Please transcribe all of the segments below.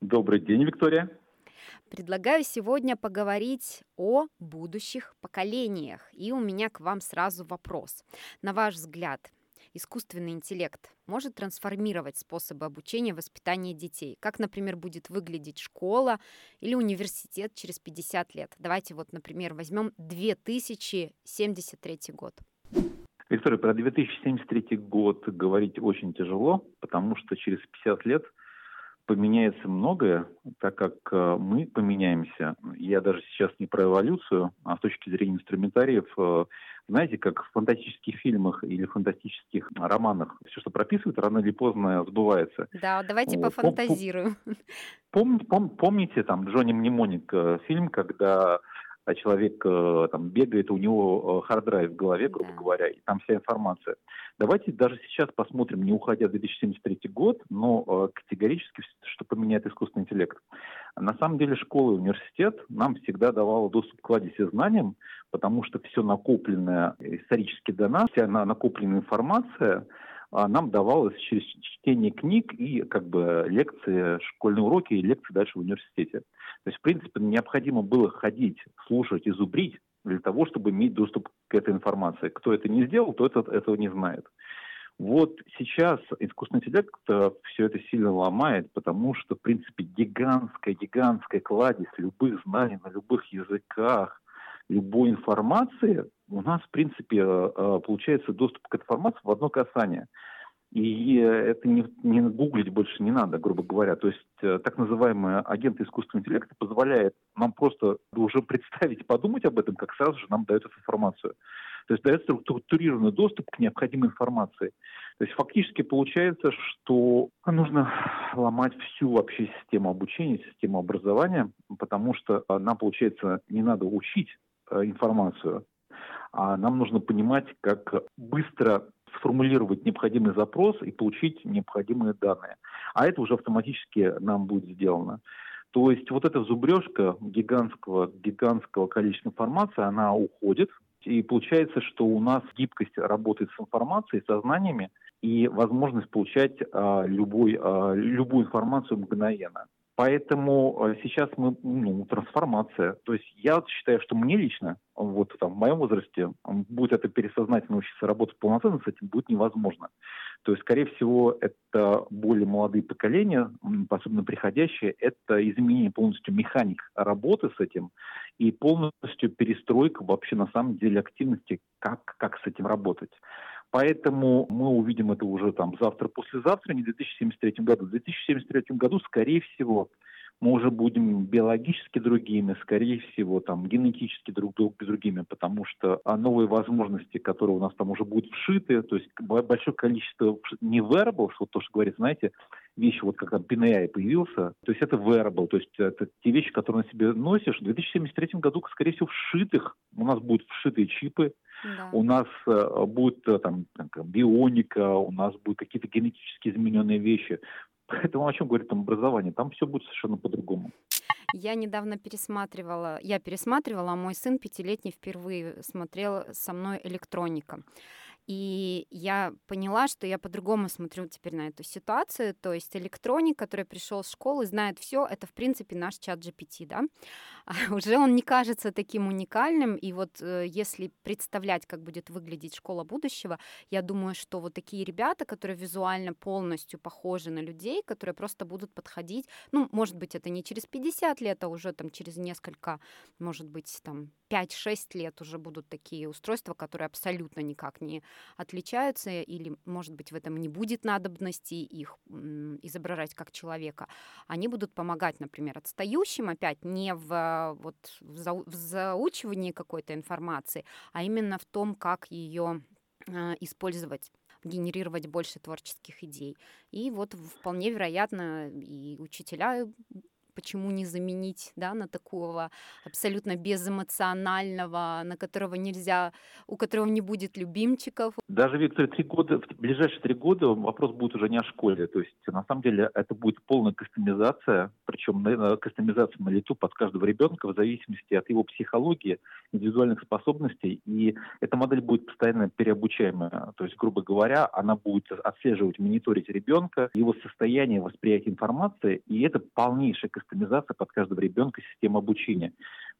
Добрый день, Виктория. Предлагаю сегодня поговорить о будущих поколениях. И у меня к вам сразу вопрос. На ваш взгляд, искусственный интеллект может трансформировать способы обучения и воспитания детей? Как, например, будет выглядеть школа или университет через 50 лет? Давайте вот, например, возьмем 2073 год. Виктория, про 2073 год говорить очень тяжело, потому что через 50 лет – поменяется многое, так как э, мы поменяемся. Я даже сейчас не про эволюцию, а с точки зрения инструментариев, э, знаете, как в фантастических фильмах или фантастических романах, все, что прописывают, рано или поздно сбывается. Да, давайте вот. пофантазируем. Пом, пом, помните там Джонни Мнемоник э, фильм, когда а человек э, там бегает, у него hard drive в голове, грубо да. говоря, и там вся информация. Давайте даже сейчас посмотрим, не уходя в 2073 год, но э, категорически, что поменяет искусственный интеллект. На самом деле школа и университет нам всегда давала доступ к кладези знаниям, потому что все накопленное исторически до нас, вся накопленная информация, нам давалось через чтение книг и как бы лекции, школьные уроки и лекции дальше в университете. То есть, в принципе, необходимо было ходить, слушать, изубрить для того, чтобы иметь доступ к этой информации. Кто это не сделал, то это, этого не знает. Вот сейчас искусственный интеллект все это сильно ломает, потому что, в принципе, гигантская, гигантская кладезь любых знаний на любых языках, любой информации, у нас, в принципе, э, э, получается доступ к информации в одно касание. И это не, не гуглить больше не надо, грубо говоря. То есть э, так называемые агенты искусственного интеллекта позволяет нам просто уже представить, подумать об этом, как сразу же нам дают эту информацию. То есть дается структурированный доступ к необходимой информации. То есть фактически получается, что нужно ломать всю вообще систему обучения, систему образования, потому что нам, получается, не надо учить информацию, а нам нужно понимать, как быстро сформулировать необходимый запрос и получить необходимые данные. А это уже автоматически нам будет сделано. То есть вот эта зубрежка гигантского, гигантского количества информации, она уходит. И получается, что у нас гибкость работает с информацией, со знаниями и возможность получать а, любой, а, любую информацию мгновенно. Поэтому э, сейчас мы, ну, трансформация. То есть я считаю, что мне лично, вот там, в моем возрасте, будет это пересознательно учиться работать полноценно с этим будет невозможно. То есть, скорее всего, это более молодые поколения, особенно приходящие, это изменение полностью механик работы с этим и полностью перестройка вообще на самом деле активности, как, как с этим работать. Поэтому мы увидим это уже там завтра-послезавтра, не в 2073 году. В 2073 году, скорее всего, мы уже будем биологически другими, скорее всего, там, генетически друг друг другими, потому что а, новые возможности, которые у нас там уже будут вшиты, то есть большое количество не wearables, вот то, что говорит, знаете, вещи, вот как там PNI появился, то есть это wearable, то есть это те вещи, которые на себе носишь. В 2073 году, скорее всего, вшитых, у нас будут вшитые чипы, да. У нас э, будет э, там, бионика, у нас будут какие-то генетически измененные вещи. Поэтому о чем говорит там образование? Там все будет совершенно по-другому. Я недавно пересматривала, я пересматривала, а мой сын пятилетний впервые смотрел со мной электроника. И я поняла, что я по-другому смотрю теперь на эту ситуацию. То есть электроник, который пришел в школу и знает все, это в принципе наш чат GPT, да. Уже он не кажется таким уникальным. И вот э, если представлять, как будет выглядеть школа будущего, я думаю, что вот такие ребята, которые визуально полностью похожи на людей, которые просто будут подходить, ну, может быть, это не через 50 лет, а уже там через несколько, может быть, там 5-6 лет уже будут такие устройства, которые абсолютно никак не отличаются, или, может быть, в этом не будет надобности их изображать как человека, они будут помогать, например, отстающим, опять не в, вот, в заучивании какой-то информации, а именно в том, как ее а, использовать генерировать больше творческих идей. И вот вполне вероятно и учителя почему не заменить, да, на такого абсолютно безэмоционального, на которого нельзя, у которого не будет любимчиков. Даже, Виктор, три года, в ближайшие три года вопрос будет уже не о школе, то есть на самом деле это будет полная кастомизация, причем кастомизация на лету под каждого ребенка в зависимости от его психологии, индивидуальных способностей, и эта модель будет постоянно переобучаемая, то есть, грубо говоря, она будет отслеживать, мониторить ребенка, его состояние восприятия информации, и это полнейшая кастомизация под каждого ребенка системы обучения.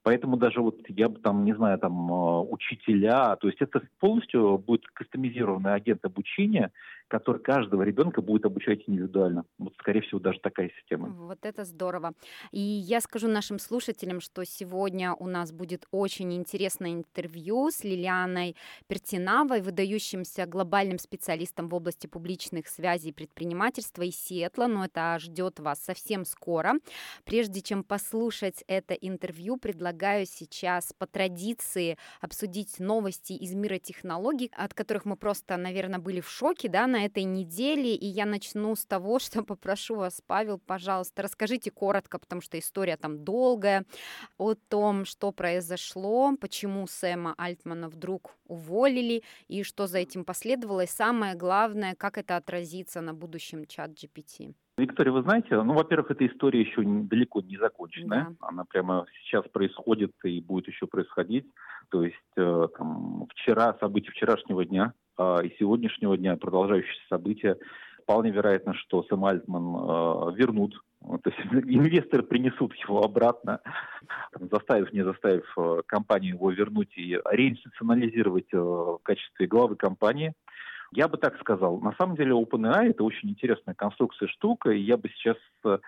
Поэтому даже вот я бы там, не знаю, там э, учителя, то есть это полностью будет кастомизированный агент обучения, который каждого ребенка будет обучать индивидуально. Вот, скорее всего, даже такая система. Вот это здорово. И я скажу нашим слушателям, что сегодня у нас будет очень интересное интервью с Лилианой Пертинавой, выдающимся глобальным специалистом в области публичных связей и предпринимательства из Сиэтла, но это ждет вас совсем скоро. Прежде чем послушать это интервью, предлагаю сейчас по традиции обсудить новости из мира технологий, от которых мы просто, наверное, были в шоке, да, на на этой неделе, и я начну с того, что попрошу вас, Павел, пожалуйста, расскажите коротко, потому что история там долгая, о том, что произошло, почему Сэма Альтмана вдруг уволили, и что за этим последовало, и самое главное, как это отразится на будущем чат GPT. Виктория, вы знаете, ну, во-первых, эта история еще далеко не законченная. Да. Она прямо сейчас происходит и будет еще происходить. То есть э, там, вчера, события вчерашнего дня э, и сегодняшнего дня, продолжающиеся события, вполне вероятно, что Сэм Альтман э, вернут. То есть инвесторы принесут его обратно, там, заставив, не заставив э, компанию его вернуть и реинституционализировать э, в качестве главы компании. Я бы так сказал. На самом деле OpenAI это очень интересная конструкция штука, и я бы сейчас э,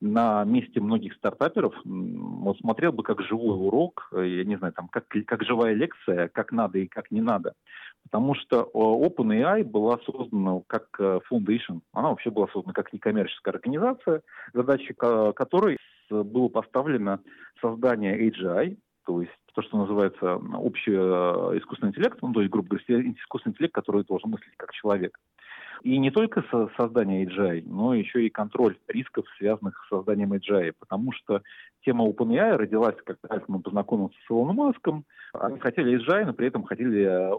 на месте многих стартаперов вот смотрел бы как живой урок, э, я не знаю, там, как, как живая лекция, как надо и как не надо. Потому что э, OpenAI была создана как foundation, она вообще была создана как некоммерческая организация, задачей которой было поставлено создание AGI, то есть то, что называется общий э, искусственный интеллект, ну, то есть, грубо говоря, искусственный интеллект, который должен мыслить как человек. И не только со создание AGI, но еще и контроль рисков, связанных с созданием AGI, потому что тема OpenAI родилась, когда мы познакомился с Илоном Маском, они хотели AGI, но при этом хотели э,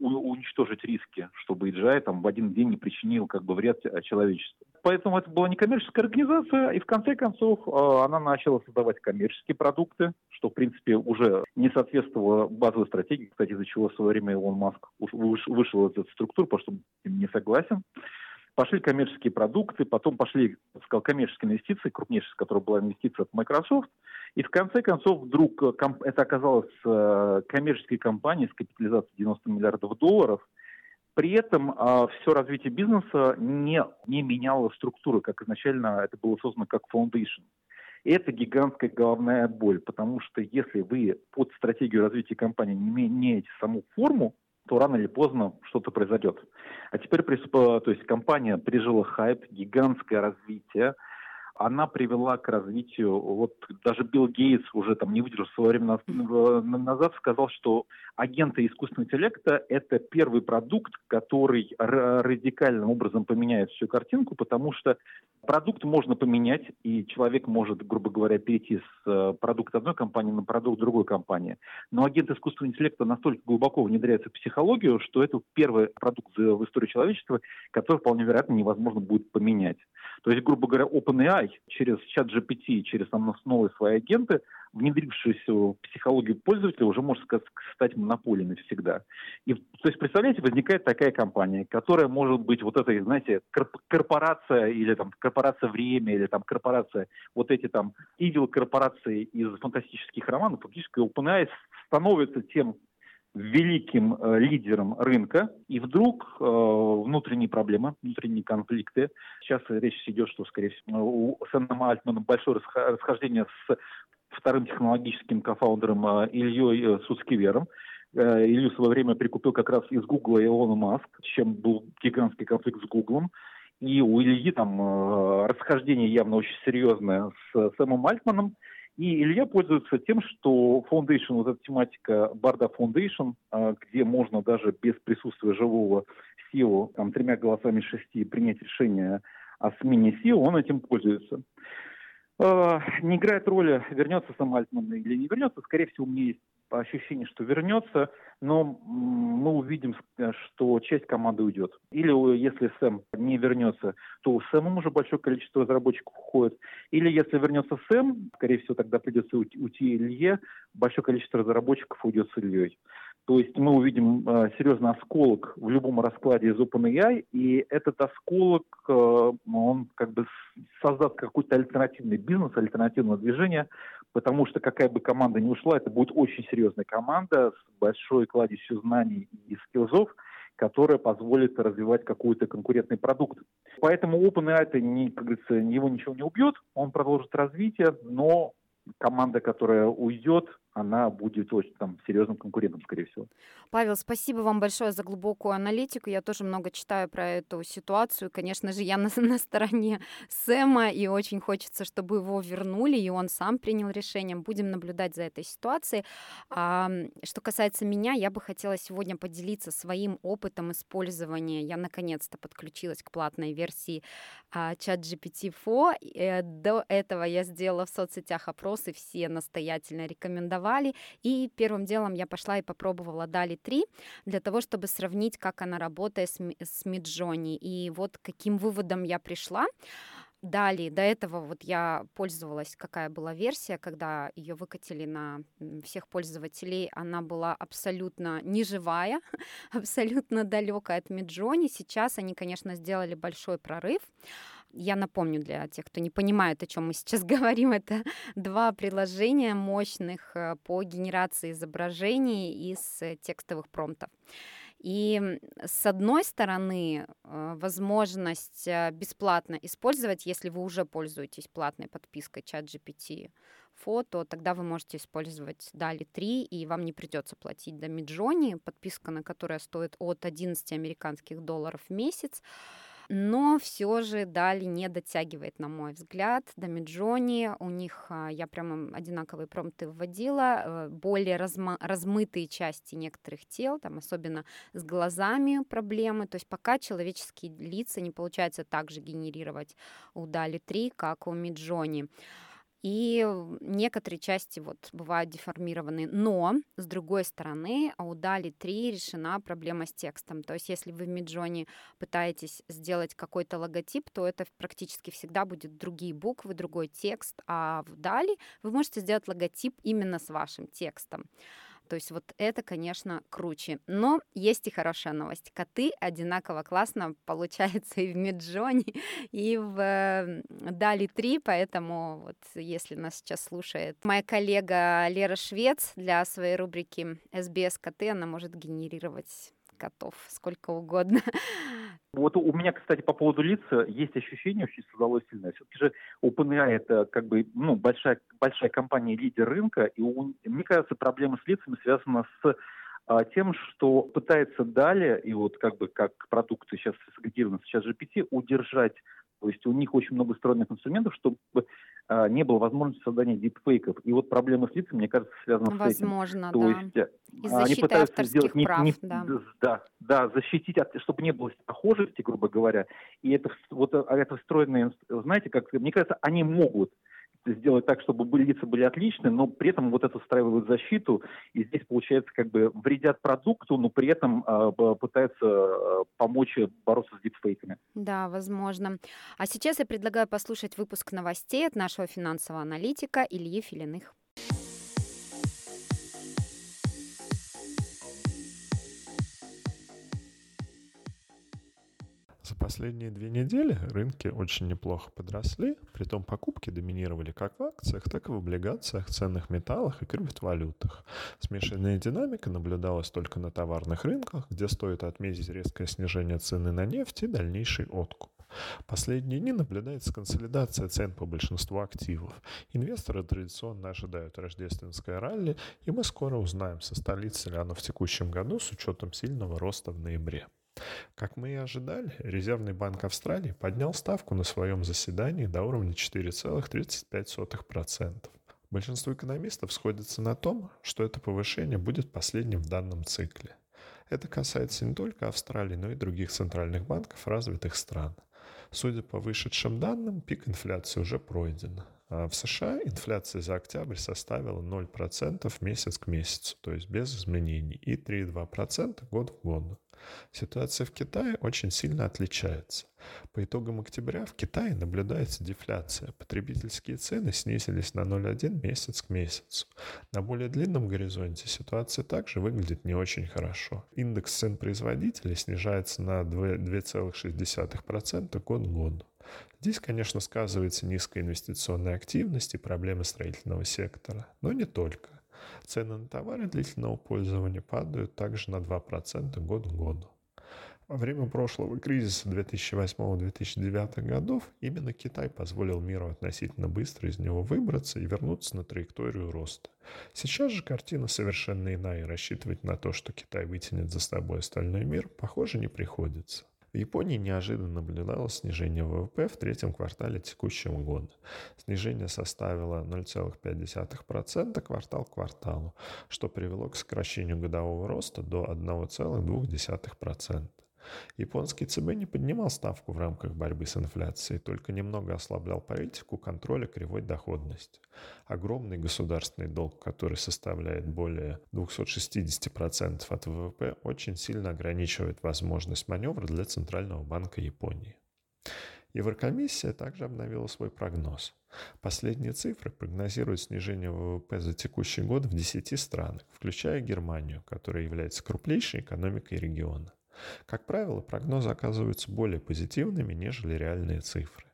уничтожить риски, чтобы AGI там в один день не причинил как бы вред э, человечеству. Поэтому это была некоммерческая организация, и в конце концов э, она начала создавать коммерческие продукты, что в принципе уже не соответствовало базовой стратегии, кстати, из-за чего в свое время Илон Маск вышел из этой структуры, потому что не согласен. Пошли коммерческие продукты, потом пошли, сказал, коммерческие инвестиции, крупнейшая, которая была инвестиция от Microsoft. И в конце концов вдруг э, это оказалось э, коммерческой компанией с капитализацией 90 миллиардов долларов. При этом а, все развитие бизнеса не, не меняло структуры, как изначально это было создано как foundation. Это гигантская головная боль, потому что если вы под стратегию развития компании не меняете саму форму, то рано или поздно что-то произойдет. А теперь, то есть компания пережила хайп, гигантское развитие, она привела к развитию, вот даже Билл Гейтс уже там не выдержал свое время назад, сказал, что агенты искусственного интеллекта – это первый продукт, который радикальным образом поменяет всю картинку, потому что продукт можно поменять, и человек может, грубо говоря, перейти с э, продукта одной компании на продукт другой компании. Но агент искусственного интеллекта настолько глубоко внедряется в психологию, что это первый продукт в истории человечества, который вполне вероятно невозможно будет поменять. То есть, грубо говоря, OpenAI через чат GPT, через там, новые свои агенты, внедрившись в психологию пользователя, уже может стать монополией навсегда. И, то есть, представляете, возникает такая компания, которая может быть вот этой, знаете, корпорация или там корпорация время, или там корпорация, вот эти там идол корпорации из фантастических романов, фактически OpenAI становится тем великим э, лидером рынка, и вдруг э, внутренние проблемы, внутренние конфликты. Сейчас речь идет, что, скорее всего, у Сэма Альтмана большое расхождение с вторым технологическим кофаундером э, Ильей э, Суцкивером. Э, Илью в свое время прикупил как раз из Гугла Илона Маск, чем был гигантский конфликт с Гуглом. И у Ильи там э, расхождение явно очень серьезное с Сэмом Альтманом. И Илья пользуется тем, что Foundation, вот эта тематика Барда Foundation, а, где можно даже без присутствия живого SEO, там, тремя голосами шести принять решение о смене SEO, он этим пользуется. Э, не играет роли, вернется сам Альтман или не вернется. Скорее всего, у меня есть ощущение, что вернется, но мы увидим, что часть команды уйдет. Или если Сэм не вернется, то у Сэма уже большое количество разработчиков уходит. Или если вернется Сэм, скорее всего, тогда придется уйти Илье, большое количество разработчиков уйдет с Ильей. То есть мы увидим э, серьезный осколок в любом раскладе из OpenAI, и этот осколок, э, он как бы создаст какой-то альтернативный бизнес, альтернативное движение, потому что какая бы команда ни ушла, это будет очень серьезная команда с большой кладезью знаний и скиллзов, которая позволит развивать какой-то конкурентный продукт. Поэтому OpenAI, это не, как говорится, его ничего не убьет, он продолжит развитие, но команда, которая уйдет, она будет очень там серьезным конкурентом, скорее всего. Павел, спасибо вам большое за глубокую аналитику. Я тоже много читаю про эту ситуацию. Конечно же, я на, на стороне Сэма, и очень хочется, чтобы его вернули, и он сам принял решение. Будем наблюдать за этой ситуацией. А, что касается меня, я бы хотела сегодня поделиться своим опытом использования. Я наконец-то подключилась к платной версии а, ChatGPT-4. Э, до этого я сделала в соцсетях опросы, все настоятельно рекомендовали рекомендовали. И первым делом я пошла и попробовала Дали 3 для того, чтобы сравнить, как она работает с, с Midjourney. И вот каким выводом я пришла. Далее, до этого вот я пользовалась, какая была версия, когда ее выкатили на всех пользователей, она была абсолютно неживая, абсолютно далекая от Миджони. Сейчас они, конечно, сделали большой прорыв. Я напомню для тех, кто не понимает, о чем мы сейчас говорим, это два приложения мощных э, по генерации изображений из э, текстовых промптов. И с одной стороны, э, возможность бесплатно использовать, если вы уже пользуетесь платной подпиской ChatGPT фото, тогда вы можете использовать DALI 3, и вам не придется платить до Midjourney, подписка на которая стоит от 11 американских долларов в месяц но все же Дали не дотягивает, на мой взгляд, до Миджони. У них а, я прямо одинаковые промпты вводила, э, более разма- размытые части некоторых тел, там особенно с глазами проблемы. То есть пока человеческие лица не получается так же генерировать у Дали 3, как у Миджони. И некоторые части вот бывают деформированы. Но, с другой стороны, у Дали 3 решена проблема с текстом. То есть, если вы в Миджоне пытаетесь сделать какой-то логотип, то это практически всегда будет другие буквы, другой текст. А в Дали вы можете сделать логотип именно с вашим текстом. То есть вот это, конечно, круче. Но есть и хорошая новость. Коты одинаково классно получаются и в Миджоне, и в Дали 3, поэтому вот если нас сейчас слушает моя коллега Лера Швец для своей рубрики SBS коты, она может генерировать котов сколько угодно. Вот у меня, кстати, по поводу лиц есть ощущение очень создалось сильное. Все-таки же OpenAI это как бы ну, большая, большая компания, лидер рынка, и у, мне кажется, проблема с лицами связана с тем, что пытается далее, и вот как бы как продукты сейчас сагрегированы сейчас GPT, удержать то есть у них очень много встроенных инструментов, чтобы а, не было возможности создания дипфейков. И вот проблема с лицами, мне кажется, связана Возможно, с этим. Возможно, да. есть и они пытаются сделать не, прав, не, да. да, да, защитить, от, чтобы не было похожести, грубо говоря. И это вот а, это встроенные, знаете, как мне кажется, они могут сделать так, чтобы лица были отличны, но при этом вот это устраивают защиту, и здесь, получается, как бы вредят продукту, но при этом э, пытаются э, помочь бороться с дипфейками. Да, возможно. А сейчас я предлагаю послушать выпуск новостей от нашего финансового аналитика Ильи Филиных. Последние две недели рынки очень неплохо подросли, притом покупки доминировали как в акциях, так и в облигациях, ценных металлах и криптовалютах. Смешанная динамика наблюдалась только на товарных рынках, где стоит отметить резкое снижение цены на нефть и дальнейший откуп. Последние дни наблюдается консолидация цен по большинству активов. Инвесторы традиционно ожидают рождественское ралли, и мы скоро узнаем, состоится ли оно в текущем году с учетом сильного роста в ноябре. Как мы и ожидали, Резервный банк Австралии поднял ставку на своем заседании до уровня 4,35%. Большинство экономистов сходятся на том, что это повышение будет последним в данном цикле. Это касается не только Австралии, но и других центральных банков развитых стран. Судя по вышедшим данным, пик инфляции уже пройден. А в США инфляция за октябрь составила 0% месяц к месяцу, то есть без изменений, и 3,2% год в год. Ситуация в Китае очень сильно отличается. По итогам октября в Китае наблюдается дефляция. Потребительские цены снизились на 0,1 месяц к месяцу. На более длинном горизонте ситуация также выглядит не очень хорошо. Индекс цен производителей снижается на 2,6% год к году. Здесь, конечно, сказывается низкая инвестиционная активность и проблемы строительного сектора, но не только. Цены на товары длительного пользования падают также на 2% год к году. Во время прошлого кризиса 2008-2009 годов именно Китай позволил миру относительно быстро из него выбраться и вернуться на траекторию роста. Сейчас же картина совершенно иная, и рассчитывать на то, что Китай вытянет за собой остальной мир, похоже, не приходится. В Японии неожиданно наблюдалось снижение ВВП в третьем квартале текущего года. Снижение составило 0,5% квартал к кварталу, что привело к сокращению годового роста до 1,2%. Японский ЦБ не поднимал ставку в рамках борьбы с инфляцией, только немного ослаблял политику контроля кривой доходности. Огромный государственный долг, который составляет более 260% от ВВП, очень сильно ограничивает возможность маневра для Центрального банка Японии. Еврокомиссия также обновила свой прогноз. Последние цифры прогнозируют снижение ВВП за текущий год в 10 странах, включая Германию, которая является крупнейшей экономикой региона. Как правило, прогнозы оказываются более позитивными, нежели реальные цифры.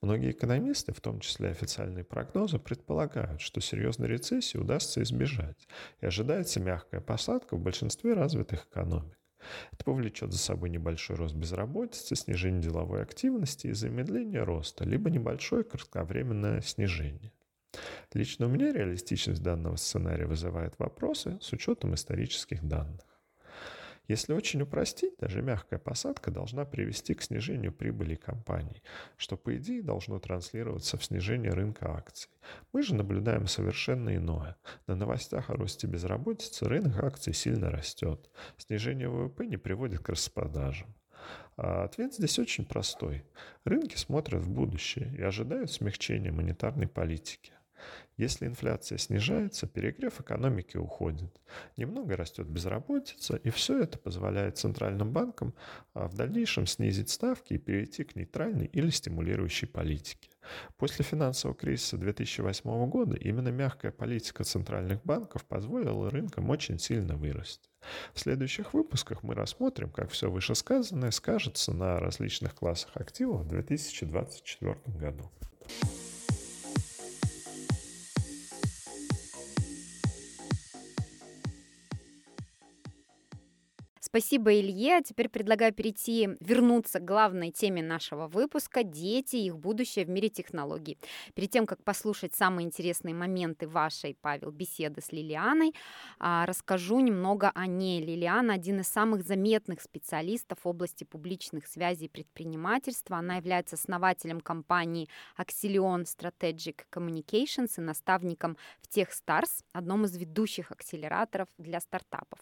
Многие экономисты, в том числе официальные прогнозы, предполагают, что серьезной рецессии удастся избежать, и ожидается мягкая посадка в большинстве развитых экономик. Это повлечет за собой небольшой рост безработицы, снижение деловой активности и замедление роста, либо небольшое кратковременное снижение. Лично у меня реалистичность данного сценария вызывает вопросы с учетом исторических данных. Если очень упростить, даже мягкая посадка должна привести к снижению прибыли компаний, что по идее должно транслироваться в снижение рынка акций. Мы же наблюдаем совершенно иное. На новостях о росте безработицы рынок акций сильно растет. Снижение ВВП не приводит к распродажам. А ответ здесь очень простой. Рынки смотрят в будущее и ожидают смягчения монетарной политики. Если инфляция снижается, перегрев экономики уходит. Немного растет безработица, и все это позволяет центральным банкам а, в дальнейшем снизить ставки и перейти к нейтральной или стимулирующей политике. После финансового кризиса 2008 года именно мягкая политика центральных банков позволила рынкам очень сильно вырасти. В следующих выпусках мы рассмотрим, как все вышесказанное скажется на различных классах активов в 2024 году. Спасибо, Илье. Теперь предлагаю перейти, вернуться к главной теме нашего выпуска – дети и их будущее в мире технологий. Перед тем, как послушать самые интересные моменты вашей, Павел, беседы с Лилианой, а, расскажу немного о ней. Лилиана – один из самых заметных специалистов в области публичных связей и предпринимательства. Она является основателем компании Axelion Strategic Communications и наставником в Techstars, одном из ведущих акселераторов для стартапов.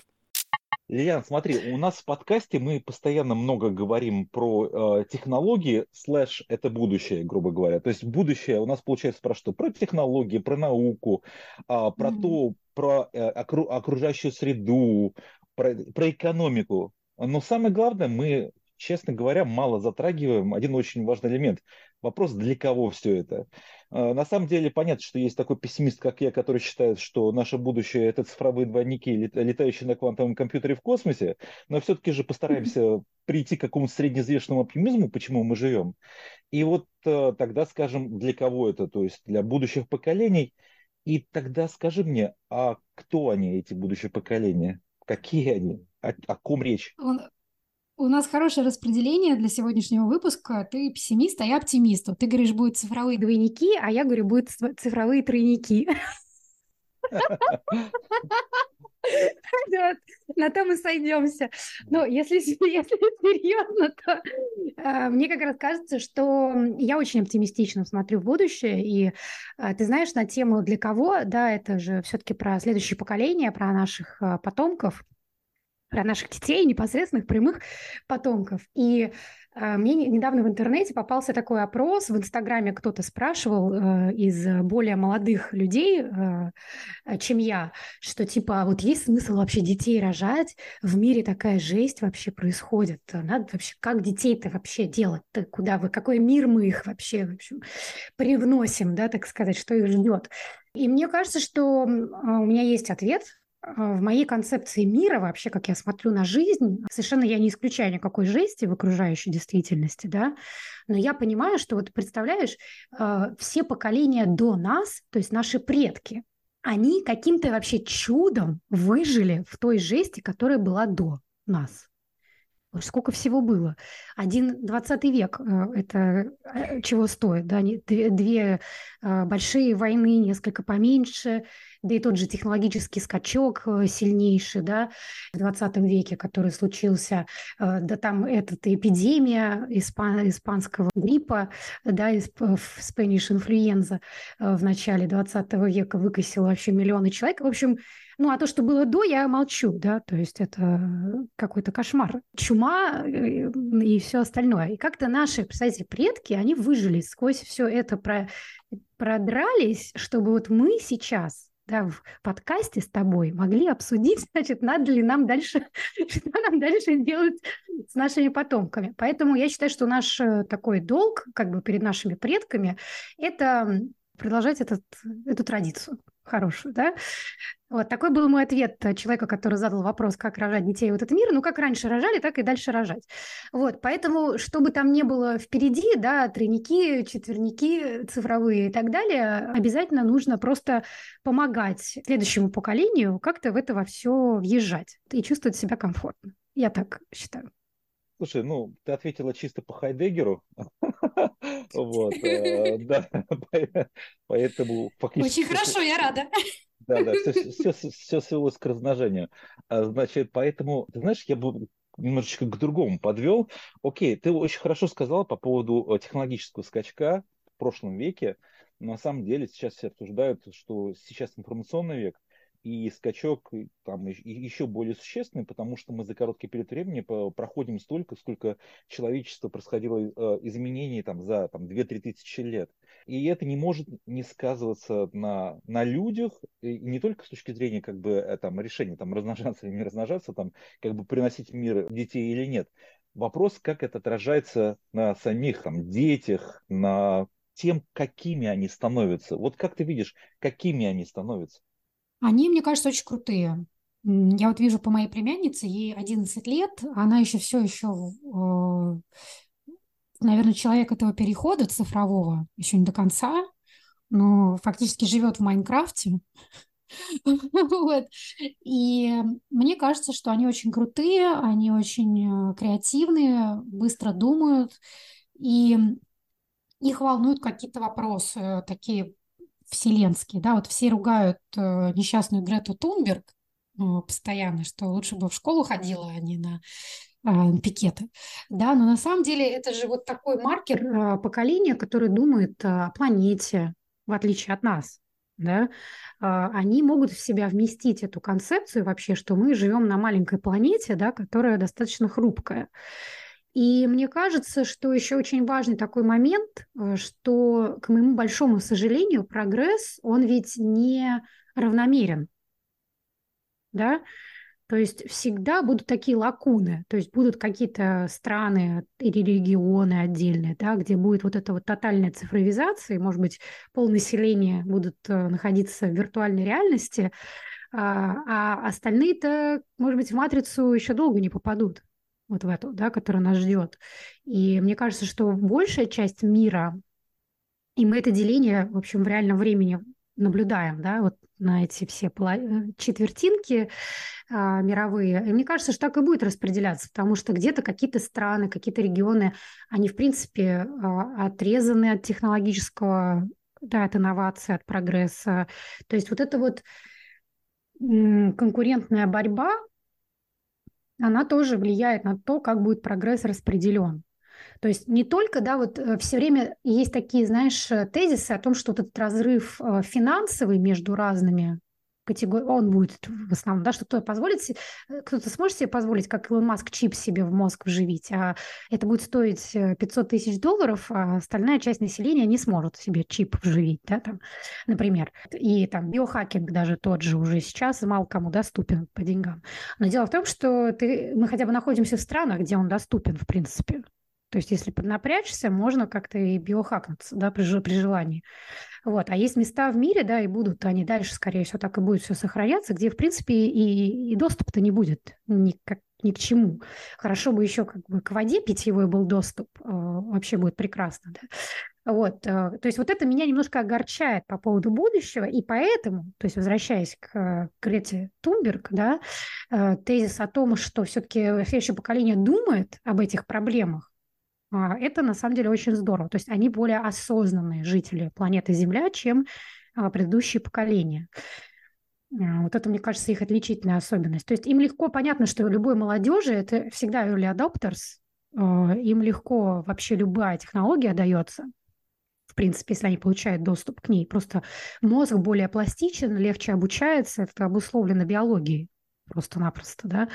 Лилиан, смотри, у нас в подкасте мы постоянно много говорим про э, технологии, слэш это будущее, грубо говоря. То есть будущее у нас получается про что? Про технологии, про науку, э, про mm-hmm. то, про э, окру- окружающую среду, про, про экономику. Но самое главное, мы честно говоря, мало затрагиваем один очень важный элемент. Вопрос, для кого все это? А, на самом деле понятно, что есть такой пессимист, как я, который считает, что наше будущее – это цифровые двойники, летающие на квантовом компьютере в космосе, но все-таки же постараемся прийти к какому-то среднеизвестному оптимизму, почему мы живем. И вот э, тогда скажем, для кого это, то есть для будущих поколений. И тогда скажи мне, а кто они, эти будущие поколения? Какие они? О, о ком речь? У нас хорошее распределение для сегодняшнего выпуска. Ты пессимист, а я оптимист. Ты говоришь, будут цифровые двойники, а я говорю, будут цифровые тройники. На том и сойдемся. Но если, если серьезно, то э, мне как раз кажется, что я очень оптимистично смотрю в будущее. И э, ты знаешь, на тему для кого, да, это же все-таки про следующее поколение, про наших э, потомков. Про наших детей, непосредственных прямых потомков. И э, мне недавно в интернете попался такой опрос, в Инстаграме кто-то спрашивал э, из более молодых людей, э, чем я, что типа, а вот есть смысл вообще детей рожать? В мире такая жесть вообще происходит. Надо вообще, как детей-то вообще делать? -то? Куда вы, какой мир мы их вообще, в общем, привносим, да, так сказать, что их ждет? И мне кажется, что у меня есть ответ а, в моей концепции мира вообще, как я смотрю на жизнь, совершенно я не исключаю никакой жести в окружающей действительности, да, но я понимаю, что вот представляешь, а, все поколения до нас, то есть наши предки, они каким-то вообще чудом выжили в той жести, которая была до нас. Сколько всего было? Один двадцатый век э, это э, чего стоит, да? Две, э, большие войны, несколько поменьше, да и тот же технологический скачок сильнейший, да, в 20 веке, который случился, да там эта эпидемия испан, испанского гриппа, да, Spanish э, в начале 20 века выкосила вообще миллионы человек. В общем, ну, а то, что было до, я молчу, да, то есть это какой-то кошмар. Чума и все остальное. И как-то наши, представьте, предки, они выжили сквозь все это, про, продрались, чтобы вот мы сейчас да, в подкасте с тобой могли обсудить, значит, надо ли нам дальше, что нам дальше делать с нашими потомками. Поэтому я считаю, что наш э, такой долг, как бы перед нашими предками, это продолжать этот, эту традицию хорошую, да. Вот такой был мой ответ человека, который задал вопрос, как рожать детей в этот мир. Ну, как раньше рожали, так и дальше рожать. Вот, поэтому, что бы там ни было впереди, да, тройники, четверники цифровые и так далее, обязательно нужно просто помогать следующему поколению как-то в это во все въезжать и чувствовать себя комфортно. Я так считаю. Слушай, ну, ты ответила чисто по Хайдегеру. Вот, э, да, поэтому фактически... Очень хорошо, я рада. Да, да, все, все, все свелось к размножению. А, значит, поэтому, ты знаешь, я бы немножечко к другому подвел. Окей, ты очень хорошо сказал по поводу э, технологического скачка в прошлом веке. На самом деле сейчас все обсуждают, что сейчас информационный век, и скачок там еще более существенный, потому что мы за короткий период времени проходим столько, сколько человечество происходило э, изменений там, за там, 2-3 тысячи лет. И это не может не сказываться на, на людях, и не только с точки зрения как бы, э, там, решения там, размножаться или не размножаться, там, как бы приносить в мир детей или нет. Вопрос, как это отражается на самих там, детях, на тем, какими они становятся. Вот как ты видишь, какими они становятся? Они, мне кажется, очень крутые. Я вот вижу по моей племяннице, ей 11 лет, она еще все еще, э, наверное, человек этого перехода цифрового, еще не до конца, но фактически живет в Майнкрафте. И мне кажется, что они очень крутые, они очень э, креативные, быстро думают, и их волнуют какие-то вопросы такие вселенские, да, вот все ругают э, несчастную Грету Тунберг э, постоянно, что лучше бы в школу ходила, а не на э, пикеты, да, но на самом деле это же вот такой маркер э, поколения, который думает о планете, в отличие от нас, да, а, они могут в себя вместить эту концепцию вообще, что мы живем на маленькой планете, да, которая достаточно хрупкая. И мне кажется, что еще очень важный такой момент, э, что, к моему большому сожалению, прогресс, он ведь не равномерен. Да? То есть всегда будут такие лакуны, то есть будут какие-то страны или регионы отдельные, да, где будет вот эта вот тотальная цифровизация, может быть, полнаселение будут э, находиться в виртуальной реальности, а, а остальные-то, может быть, в матрицу еще долго не попадут вот в эту, да, которая нас ждет. И мне кажется, что большая часть мира, и мы это деление, в общем, в реальном времени наблюдаем, да, вот на эти все э, четвертинки а, мировые. И мне кажется, что так и будет распределяться, потому что где-то какие-то страны, какие-то регионы, они, в принципе, а, отрезаны от технологического, да, от инновации, от прогресса. То есть вот это вот конкурентная борьба, она тоже влияет на то, как будет прогресс распределен. То есть не только, да, вот э, все время есть такие, знаешь, тезисы о том, что этот разрыв э, финансовый между разными категории, он будет в основном, да, что кто позволит, э, кто-то сможет себе позволить, как Илон Маск, чип себе в мозг вживить, а это будет стоить 500 тысяч долларов, а остальная часть населения не сможет себе чип вживить, да, там, например. И там биохакинг даже тот же уже сейчас мало кому доступен по деньгам. Но дело в том, что ты, мы хотя бы находимся в странах, где он доступен, в принципе. То есть если поднапрячься, можно как-то и биохакнуться, да, при, при желании. Вот. А есть места в мире, да, и будут они дальше, скорее всего, так и будет все сохраняться, где, в принципе, и, и доступ-то не будет ни, как, ни к чему. Хорошо бы еще как бы к воде питьевой был доступ, э, вообще будет прекрасно, да. Вот, э, то есть вот это меня немножко огорчает по поводу будущего, и поэтому, то есть возвращаясь к Грете Тунберг, да, э, тезис о том, что все-таки следующее поколение думает об этих проблемах, а, это на самом деле очень здорово. То есть они более осознанные жители планеты Земля, чем а, предыдущие поколения. А, вот это, мне кажется, их отличительная особенность. То есть им легко понятно, что любой молодежи это всегда early adopters, им легко вообще любая технология дается, в принципе, если они получают доступ к ней. Просто мозг более пластичен, легче обучается, это обусловлено биологией просто-напросто, да.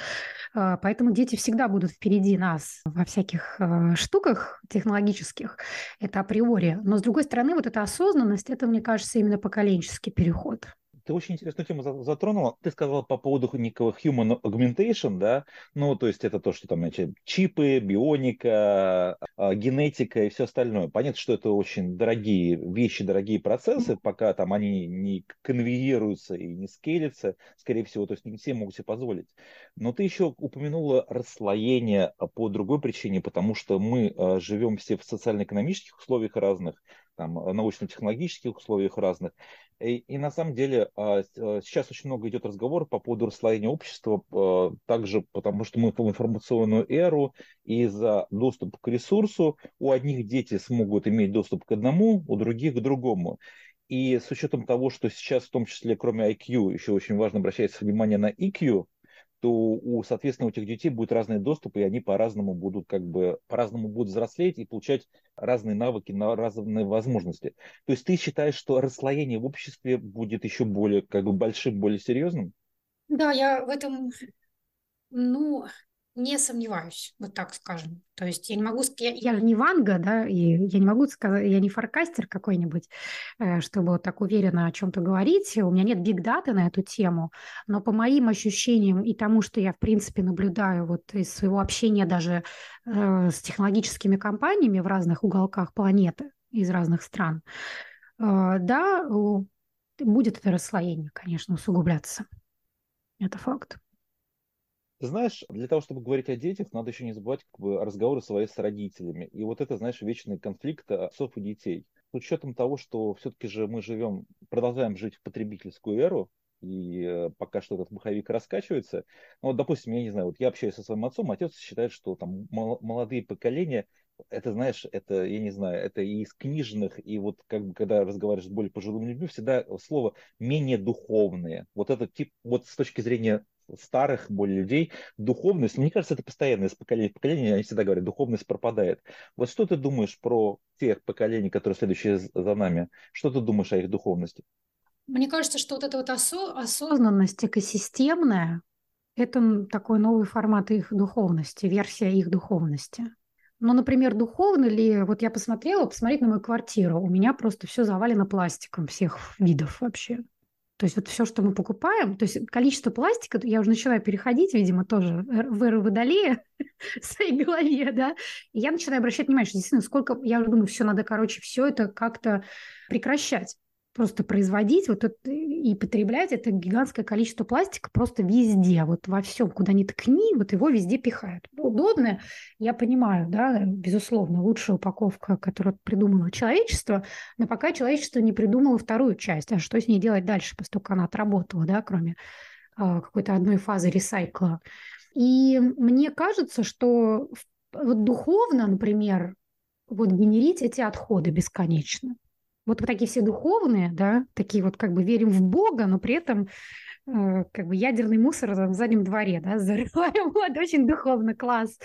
А, поэтому дети всегда будут впереди нас во всяких а, штуках технологических, это априори. Но, с другой стороны, вот эта осознанность, это, мне кажется, именно поколенческий переход. Ты очень интересную тему затронула. Ты сказала по поводу некого human augmentation, да? Ну, то есть это то, что там, значит, чипы, бионика, а, генетика и все остальное. Понятно, что это очень дорогие вещи, дорогие процессы, пока там они не конвейируются и не скейлятся, скорее всего, то есть не все могут себе позволить. Но ты еще упомянула расслоение по другой причине, потому что мы а, живем все в социально-экономических условиях разных, там, научно-технологических условиях разных. И, и на самом деле а, а, сейчас очень много идет разговоров по поводу расслоения общества, а, также потому что мы в информационную эру, и за доступ к ресурсу у одних дети смогут иметь доступ к одному, у других к другому. И с учетом того, что сейчас в том числе, кроме IQ, еще очень важно обращается внимание на EQ, то у, соответственно, у этих детей будет разный доступ, и они по-разному будут как бы по-разному будут взрослеть и получать разные навыки, на разные возможности. То есть ты считаешь, что расслоение в обществе будет еще более как бы большим, более серьезным? Да, я в этом, ну, не сомневаюсь, вот так скажем. То есть я не могу, я, я же не Ванга, да, и я не могу сказать, я не форкастер какой-нибудь, э, чтобы вот так уверенно о чем-то говорить. У меня нет биг-даты на эту тему, но по моим ощущениям и тому, что я, в принципе, наблюдаю вот из своего общения даже э, с технологическими компаниями в разных уголках планеты, из разных стран, э, да, будет это расслоение, конечно, усугубляться. Это факт. Ты знаешь, для того, чтобы говорить о детях, надо еще не забывать как бы, разговоры свои с родителями. И вот это, знаешь, вечный конфликт отцов и детей. С учетом того, что все-таки же мы живем, продолжаем жить в потребительскую эру, и э, пока что этот маховик раскачивается. Ну, вот, допустим, я не знаю, вот я общаюсь со своим отцом, отец считает, что там молодые поколения, это, знаешь, это, я не знаю, это и из книжных, и вот как бы, когда разговариваешь с более пожилыми людьми, всегда слово менее духовные. Вот этот тип, вот с точки зрения старых более людей, духовность, мне кажется, это постоянно из поколения в поколение, они всегда говорят, духовность пропадает. Вот что ты думаешь про тех поколений, которые следующие за нами? Что ты думаешь о их духовности? Мне кажется, что вот эта вот осо- осознанность экосистемная, это такой новый формат их духовности, версия их духовности. Ну, например, духовно ли, вот я посмотрела, посмотреть на мою квартиру, у меня просто все завалено пластиком всех видов вообще. То есть вот все, что мы покупаем, то есть количество пластика, я уже начинаю переходить, видимо, тоже в эру водолея в своей голове, да, и я начинаю обращать внимание, что действительно сколько, я уже думаю, все надо, короче, все это как-то прекращать просто производить вот это, и потреблять это гигантское количество пластика просто везде, вот во всем, куда ни ткни, вот его везде пихают. Ну, удобно, я понимаю, да, безусловно, лучшая упаковка, которую придумало человечество, но пока человечество не придумало вторую часть, а что с ней делать дальше, поскольку она отработала, да, кроме э, какой-то одной фазы ресайкла. И мне кажется, что вот духовно, например, вот генерить эти отходы бесконечно – вот, такие все духовные, да, такие вот как бы верим в Бога, но при этом э, как бы ядерный мусор в заднем дворе, да, зарываем, вот, очень духовно, класс.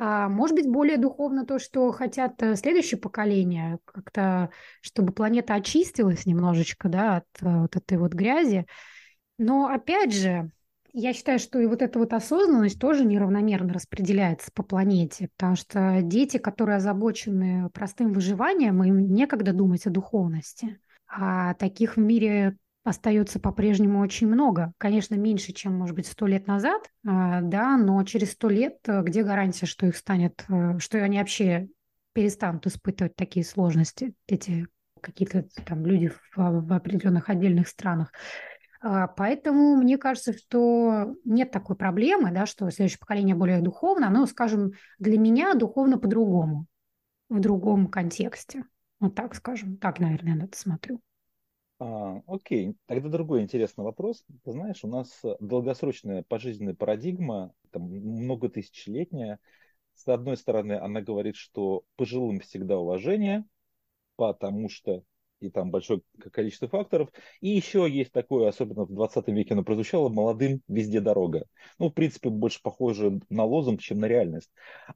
А, может быть, более духовно то, что хотят э, следующее поколение, как-то, чтобы планета очистилась немножечко, да, от э, вот этой вот грязи. Но опять же, я считаю, что и вот эта вот осознанность тоже неравномерно распределяется по планете, потому что дети, которые озабочены простым выживанием, им некогда думать о духовности. А таких в мире остается по-прежнему очень много. Конечно, меньше, чем, может быть, сто лет назад, а, да, но через сто лет э, где гарантия, что их станет, э, что они вообще перестанут испытывать такие сложности, эти какие-то там люди в, в определенных отдельных странах. А, поэтому мне кажется, что нет такой проблемы, да, что следующее поколение более духовно, оно, скажем, для меня духовно по-другому, в другом контексте. Вот так скажем, так, наверное, на это смотрю. А, окей, тогда другой интересный вопрос. Ты знаешь, у нас долгосрочная пожизненная парадигма, там, многотысячелетняя. С одной стороны, она говорит, что пожилым всегда уважение, потому что и там большое количество факторов. И еще есть такое, особенно в 20 веке оно прозвучало, молодым везде дорога. Ну, в принципе, больше похоже на лозунг, чем на реальность.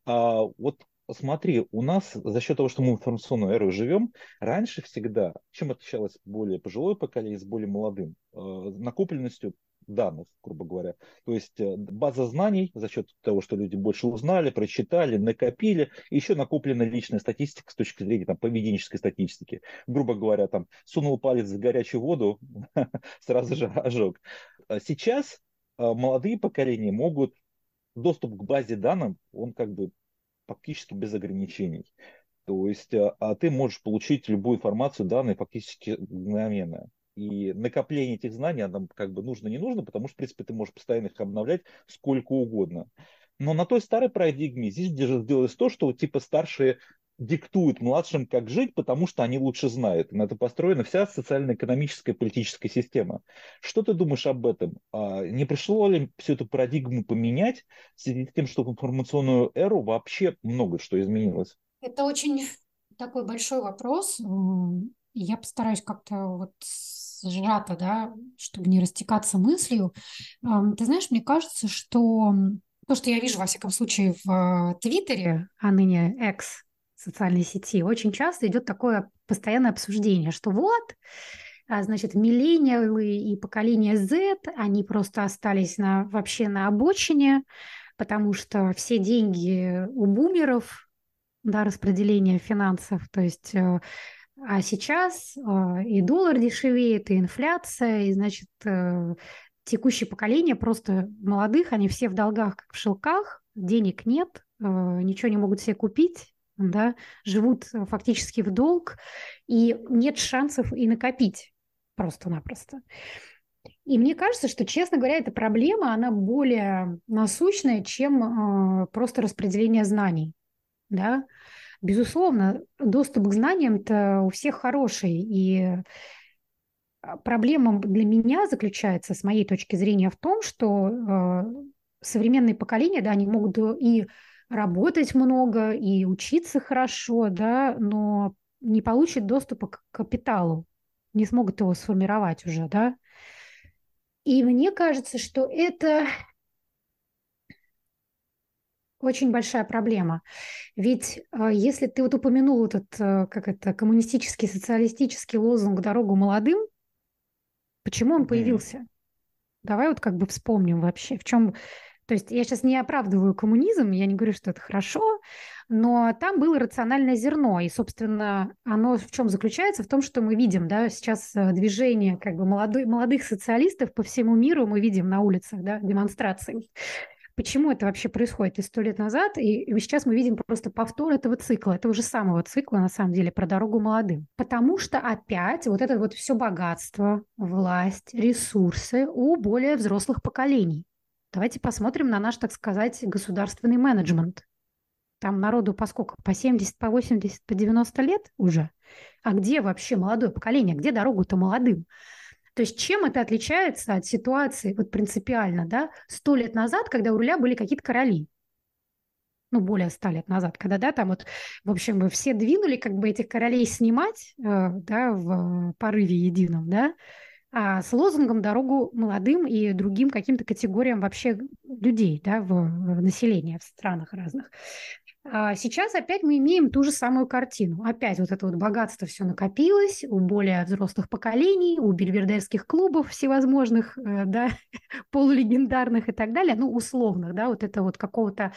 А вот смотри, у нас за счет того, что мы в информационную эру живем, раньше всегда, чем отличалось более пожилое поколение с более молодым? Э, накопленностью данных, грубо говоря. То есть э, база знаний за счет того, что люди больше узнали, прочитали, накопили, еще накоплена личная статистика с точки зрения там, поведенческой статистики. Грубо говоря, там сунул палец в горячую воду, сразу же ожог. А сейчас э, молодые поколения могут доступ к базе данных, он как бы фактически без ограничений. То есть, э, а ты можешь получить любую информацию, данные фактически мгновенно. И накопление этих знаний, оно как бы нужно, не нужно, потому что, в принципе, ты можешь постоянно их обновлять сколько угодно. Но на той старой парадигме здесь делалось то, что типа старшие диктуют младшим, как жить, потому что они лучше знают. На это построена вся социально-экономическая политическая система. Что ты думаешь об этом? А не пришло ли всю эту парадигму поменять в связи с тем, что в информационную эру вообще много что изменилось? Это очень такой большой вопрос. Я постараюсь как-то вот сжато, да, чтобы не растекаться мыслью. Ты знаешь, мне кажется, что то, что я вижу, во всяком случае, в э, Твиттере, а ныне X социальной сети, очень часто идет такое постоянное обсуждение, что вот, а, значит, миллениалы и поколение Z, они просто остались на, вообще на обочине, потому что все деньги у бумеров, да, распределение финансов, то есть э, а сейчас э, и доллар дешевеет, и инфляция, и, значит, э, текущее поколение просто молодых, они все в долгах, как в шелках, денег нет, э, ничего не могут себе купить, да, живут фактически в долг, и нет шансов и накопить просто-напросто. И мне кажется, что, честно говоря, эта проблема, она более насущная, чем э, просто распределение знаний, да, Безусловно, доступ к знаниям-то у всех хороший, и а, проблема для меня заключается, с моей точки зрения, в том, что э, современные поколения, да, они могут и работать много, и учиться хорошо, да, но не получат доступа к капиталу, не смогут его сформировать уже, да. И мне кажется, что это очень большая проблема. Ведь э, если ты вот упомянул этот, э, как это, коммунистический, социалистический лозунг «Дорогу молодым», почему он появился? Mm. Давай вот как бы вспомним вообще, в чем... То есть я сейчас не оправдываю коммунизм, я не говорю, что это хорошо, но там было рациональное зерно, и, собственно, оно в чем заключается? В том, что мы видим, да, сейчас э, движение как бы молодой, молодых социалистов по всему миру мы видим на улицах, да, демонстрации. Почему это вообще происходит и сто лет назад, и сейчас мы видим просто повтор этого цикла, этого же самого цикла, на самом деле, про дорогу молодым. Потому что опять вот это вот все богатство, власть, ресурсы у более взрослых поколений. Давайте посмотрим на наш, так сказать, государственный менеджмент. Там народу по сколько? По 70, по 80, по 90 лет уже? А где вообще молодое поколение? Где дорогу-то молодым? То есть чем это отличается от ситуации вот принципиально, да, сто лет назад, когда у руля были какие-то короли, ну, более ста лет назад, когда, да, там вот, в общем, все двинули как бы этих королей снимать, э, да, в порыве едином, да, а с лозунгом «Дорогу молодым» и другим каким-то категориям вообще людей да, в, в населении в странах разных. А сейчас опять мы имеем ту же самую картину. Опять вот это вот богатство все накопилось у более взрослых поколений, у бильбердерских клубов всевозможных, э, да, полулегендарных и так далее, ну, условных, да, вот это вот какого-то...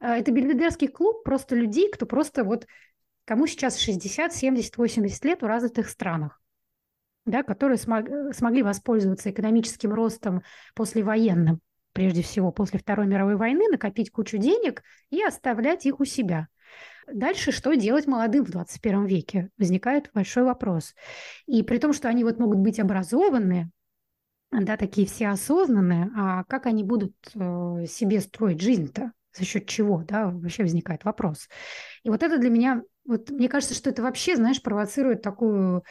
Э, это бильбердерский клуб просто людей, кто просто вот... Кому сейчас 60, 70, 80 лет в развитых странах да, которые смог, э, смогли воспользоваться экономическим ростом послевоенным прежде всего после Второй мировой войны, накопить кучу денег и оставлять их у себя. Дальше что делать молодым в 21 веке? Возникает большой вопрос. И при том, что они вот могут быть образованные, да, такие все осознанные, а как они будут э, себе строить жизнь-то? За счет чего, да, вообще возникает вопрос. И вот это для меня, вот мне кажется, что это вообще, знаешь, провоцирует такую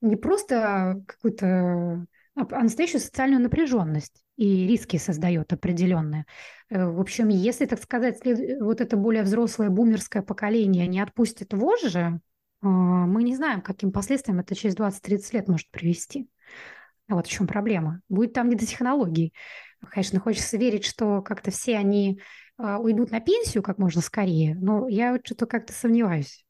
не просто какую-то а, а настоящую социальную напряженность и риски создает определенные. Э, в общем, если, так сказать, вот это более взрослое бумерское поколение не отпустит вожжи, а, мы не знаем, каким последствиям это через 20-30 лет может привести. Вот в чем проблема. Будет там не до технологий. Конечно, хочется верить, что как-то все они уйдут на пенсию как можно скорее, но я что-то как-то сомневаюсь.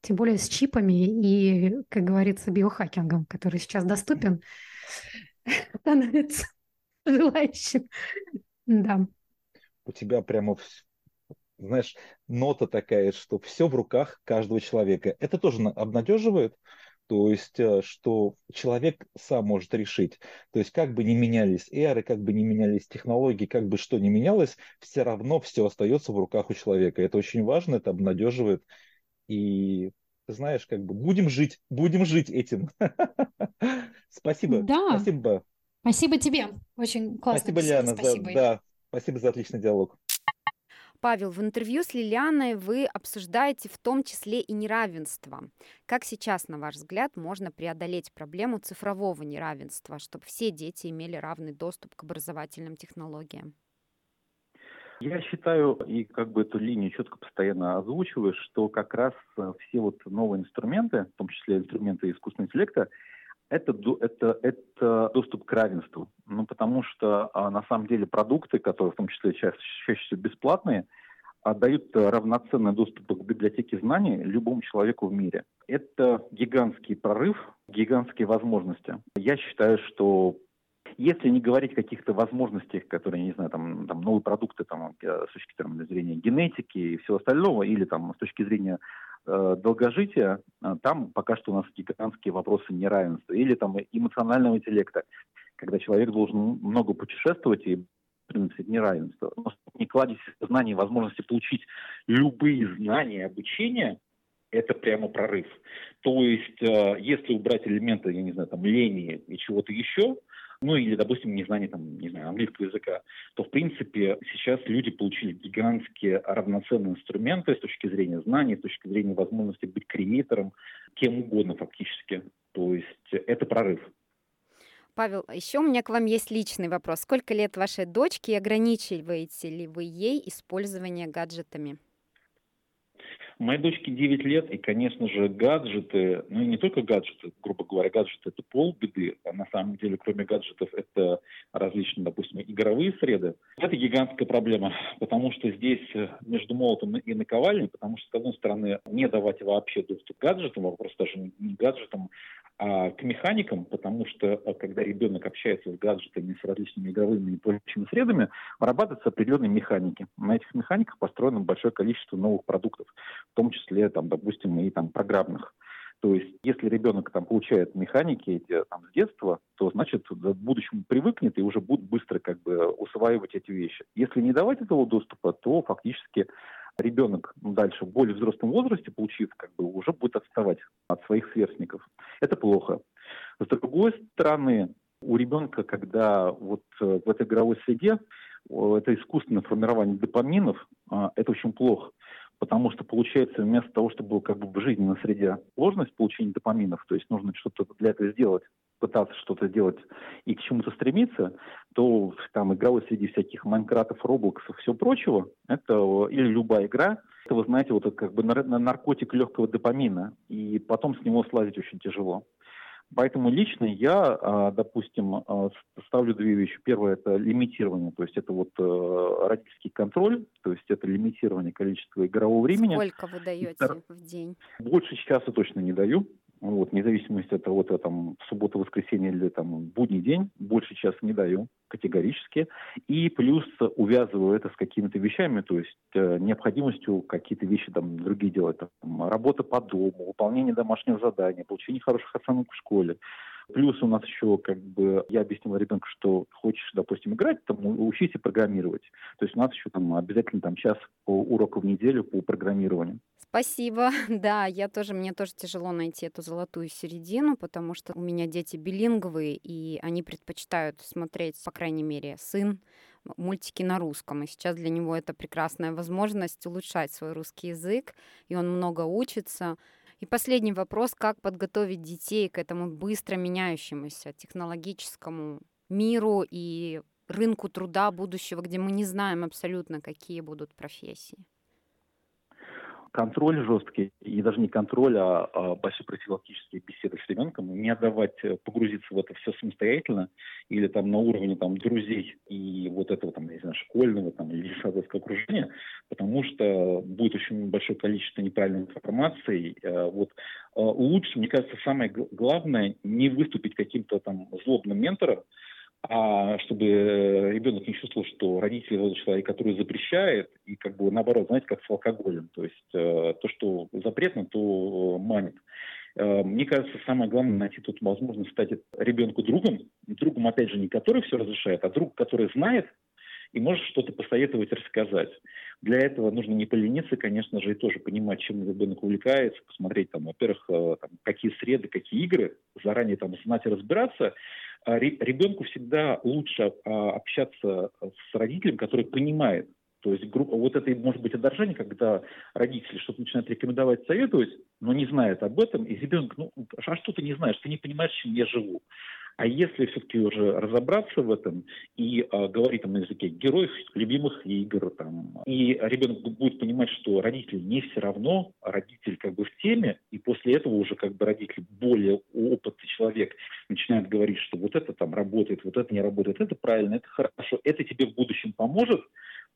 Тем более с чипами и, как говорится, биохакингом, который сейчас доступен становится желающим. Да. У тебя прямо, знаешь, нота такая, что все в руках каждого человека. Это тоже обнадеживает, то есть, э, что человек сам может решить. То есть, как бы ни менялись эры, как бы ни менялись технологии, как бы что ни менялось, все равно все остается в руках у человека. Это очень важно, это обнадеживает. И знаешь, как бы будем жить, будем жить этим. Спасибо. Да. Спасибо. Спасибо тебе. Очень классно. Спасибо, Лиана. Спасибо. За, да, спасибо за отличный диалог. Павел, в интервью с Лилианой вы обсуждаете в том числе и неравенство. Как сейчас, на ваш взгляд, можно преодолеть проблему цифрового неравенства, чтобы все дети имели равный доступ к образовательным технологиям? Я считаю, и как бы эту линию четко постоянно озвучиваю, что как раз э, все вот новые инструменты, в том числе инструменты искусственного интеллекта, это, это, это доступ к равенству. Ну, потому что а, на самом деле продукты, которые в том числе чаще, чаще всего бесплатные, а, дают равноценный доступ к библиотеке знаний любому человеку в мире. Это гигантский прорыв, гигантские возможности. Я считаю, что если не говорить о каких-то возможностях, которые, не знаю, там, там новые продукты там, э, с точки зрения генетики и всего остального, или там с точки зрения долгожития, э, там пока что у нас гигантские вопросы неравенства. Или там эмоционального интеллекта, когда человек должен много путешествовать и принципе, неравенство. Но не кладезь знаний, возможности получить любые знания, обучение, это прямо прорыв. То есть, э, если убрать элементы, я не знаю, там, лени и чего-то еще, ну или, допустим, незнание там, не знаю, английского языка, то, в принципе, сейчас люди получили гигантские равноценные инструменты с точки зрения знаний, с точки зрения возможности быть креатором, кем угодно фактически. То есть это прорыв. Павел, еще у меня к вам есть личный вопрос. Сколько лет вашей дочке ограничиваете ли вы ей использование гаджетами? Моей дочке 9 лет, и, конечно же, гаджеты, ну и не только гаджеты, грубо говоря, гаджеты это полбеды, а на самом деле, кроме гаджетов, это различные, допустим, игровые среды. Это гигантская проблема, потому что здесь э, между молотом и наковальней, потому что, с одной стороны, не давать вообще доступ к гаджетам, вопрос даже не гаджетам, а к механикам, потому что э, когда ребенок общается с гаджетами, с различными игровыми и прочими средами, вырабатываются определенные механики. На этих механиках построено большое количество новых продуктов, в том числе, там, допустим, и там, программных. То есть, если ребенок там получает механики эти там, с детства, то значит в будущем привыкнет и уже будет быстро как бы усваивать эти вещи. Если не давать этого доступа, то фактически ребенок дальше в более взрослом возрасте, получив, как бы уже будет отставать от своих сверстников. Это плохо. С другой стороны, у ребенка, когда вот э, в этой игровой среде, это искусственное формирование допаминов, а, это очень плохо. Потому что получается, вместо того, чтобы как бы в жизненной среде сложность получения допаминов, то есть нужно что-то для этого сделать, пытаться что-то сделать и к чему-то стремиться, то там игровой среди всяких Майнкратов, Роблоксов, все прочего, это или любая игра, это, вы знаете, вот это как бы наркотик легкого допамина, и потом с него слазить очень тяжело. Поэтому лично я, а, допустим, а, ставлю две вещи. Первое – это лимитирование, то есть это вот э, родительский контроль, то есть это лимитирование количества игрового времени. Сколько вы даете Втор... в день? Больше часа точно не даю. Вот, вне зависимости от того, это там суббота, воскресенье или там будний день, больше часа не даю категорически. И плюс увязываю это с какими-то вещами, то есть э, необходимостью какие-то вещи там другие делать. Там, работа по дому, выполнение домашнего задания, получение хороших оценок в школе. Плюс у нас еще, как бы, я объяснил ребенку, что хочешь, допустим, играть, там, учись программировать. То есть у нас еще там обязательно там час урока в неделю по программированию. Спасибо. Да, я тоже, мне тоже тяжело найти эту золотую середину, потому что у меня дети билинговые, и они предпочитают смотреть, по крайней мере, сын, мультики на русском. И сейчас для него это прекрасная возможность улучшать свой русский язык, и он много учится. И последний вопрос, как подготовить детей к этому быстро меняющемуся технологическому миру и рынку труда будущего, где мы не знаем абсолютно, какие будут профессии? Контроль жесткий, и даже не контроль, а, а большие профилактические беседы с ребенком, не отдавать, э, погрузиться в это все самостоятельно или там на уровне там друзей и вот этого там, не знаю, школьного там или детсадовского окружения, потому что будет очень большое количество неправильной информации. Э, вот э, лучше, мне кажется, самое главное не выступить каким-то там злобным ментором, а чтобы ребенок не чувствовал, что родители тот человек, который запрещает, и как бы наоборот, знаете, как с алкоголем. То есть э, то, что запретно, то э, манит. Э, мне кажется, самое главное найти тут возможность стать ребенку другом. Другом, опять же, не который все разрешает, а друг, который знает и может что-то посоветовать, рассказать. Для этого нужно не полениться, конечно же, и тоже понимать, чем ребенок увлекается, посмотреть, там, во-первых, э, там, какие среды, какие игры, заранее там знать и разбираться, а ребенку всегда лучше а, общаться с родителем, который понимает. То есть группа, вот это может быть отражение, когда родители что-то начинают рекомендовать, советовать, но не знают об этом, и ребенок, ну, а что ты не знаешь, ты не понимаешь, чем я живу. А если все-таки уже разобраться в этом и э, говорить на языке героев, любимых игр, там, и ребенок будет понимать, что родитель не все равно, а родитель как бы в теме, и после этого уже как бы родитель более опытный человек начинает говорить, что вот это там работает, вот это не работает, это правильно, это хорошо, это тебе в будущем поможет,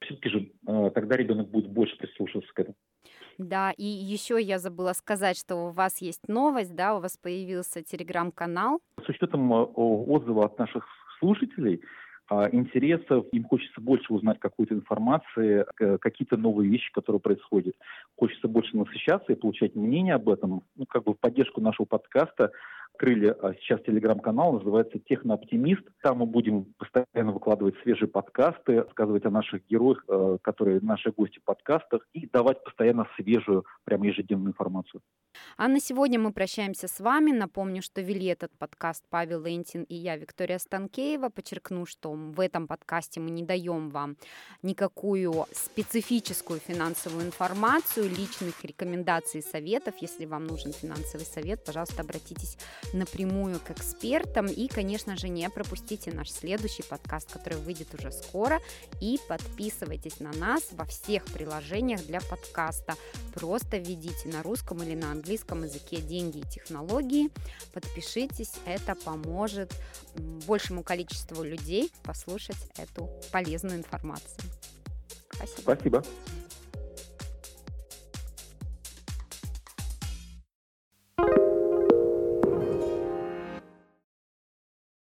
все-таки же э, тогда ребенок будет больше прислушиваться к этому. Да, и еще я забыла сказать, что у вас есть новость, да, у вас появился телеграм-канал. С учетом э, отзыва от наших слушателей, а, интересов, им хочется больше узнать какой-то информации, какие-то новые вещи, которые происходят. Хочется больше насыщаться и получать мнение об этом, ну, как бы в поддержку нашего подкаста открыли а, сейчас телеграм-канал, называется «Технооптимист». Там мы будем постоянно выкладывать свежие подкасты, рассказывать о наших героях, э, которые наши гости в подкастах, и давать постоянно свежую, прям ежедневную информацию. А на сегодня мы прощаемся с вами. Напомню, что вели этот подкаст Павел Лентин и я, Виктория Станкеева. Подчеркну, что в этом подкасте мы не даем вам никакую специфическую финансовую информацию, личных рекомендаций и советов. Если вам нужен финансовый совет, пожалуйста, обратитесь напрямую к экспертам. И, конечно же, не пропустите наш следующий подкаст, который выйдет уже скоро. И подписывайтесь на нас во всех приложениях для подкаста. Просто введите на русском или на английском языке деньги и технологии. Подпишитесь, это поможет большему количеству людей послушать эту полезную информацию. Спасибо. Спасибо.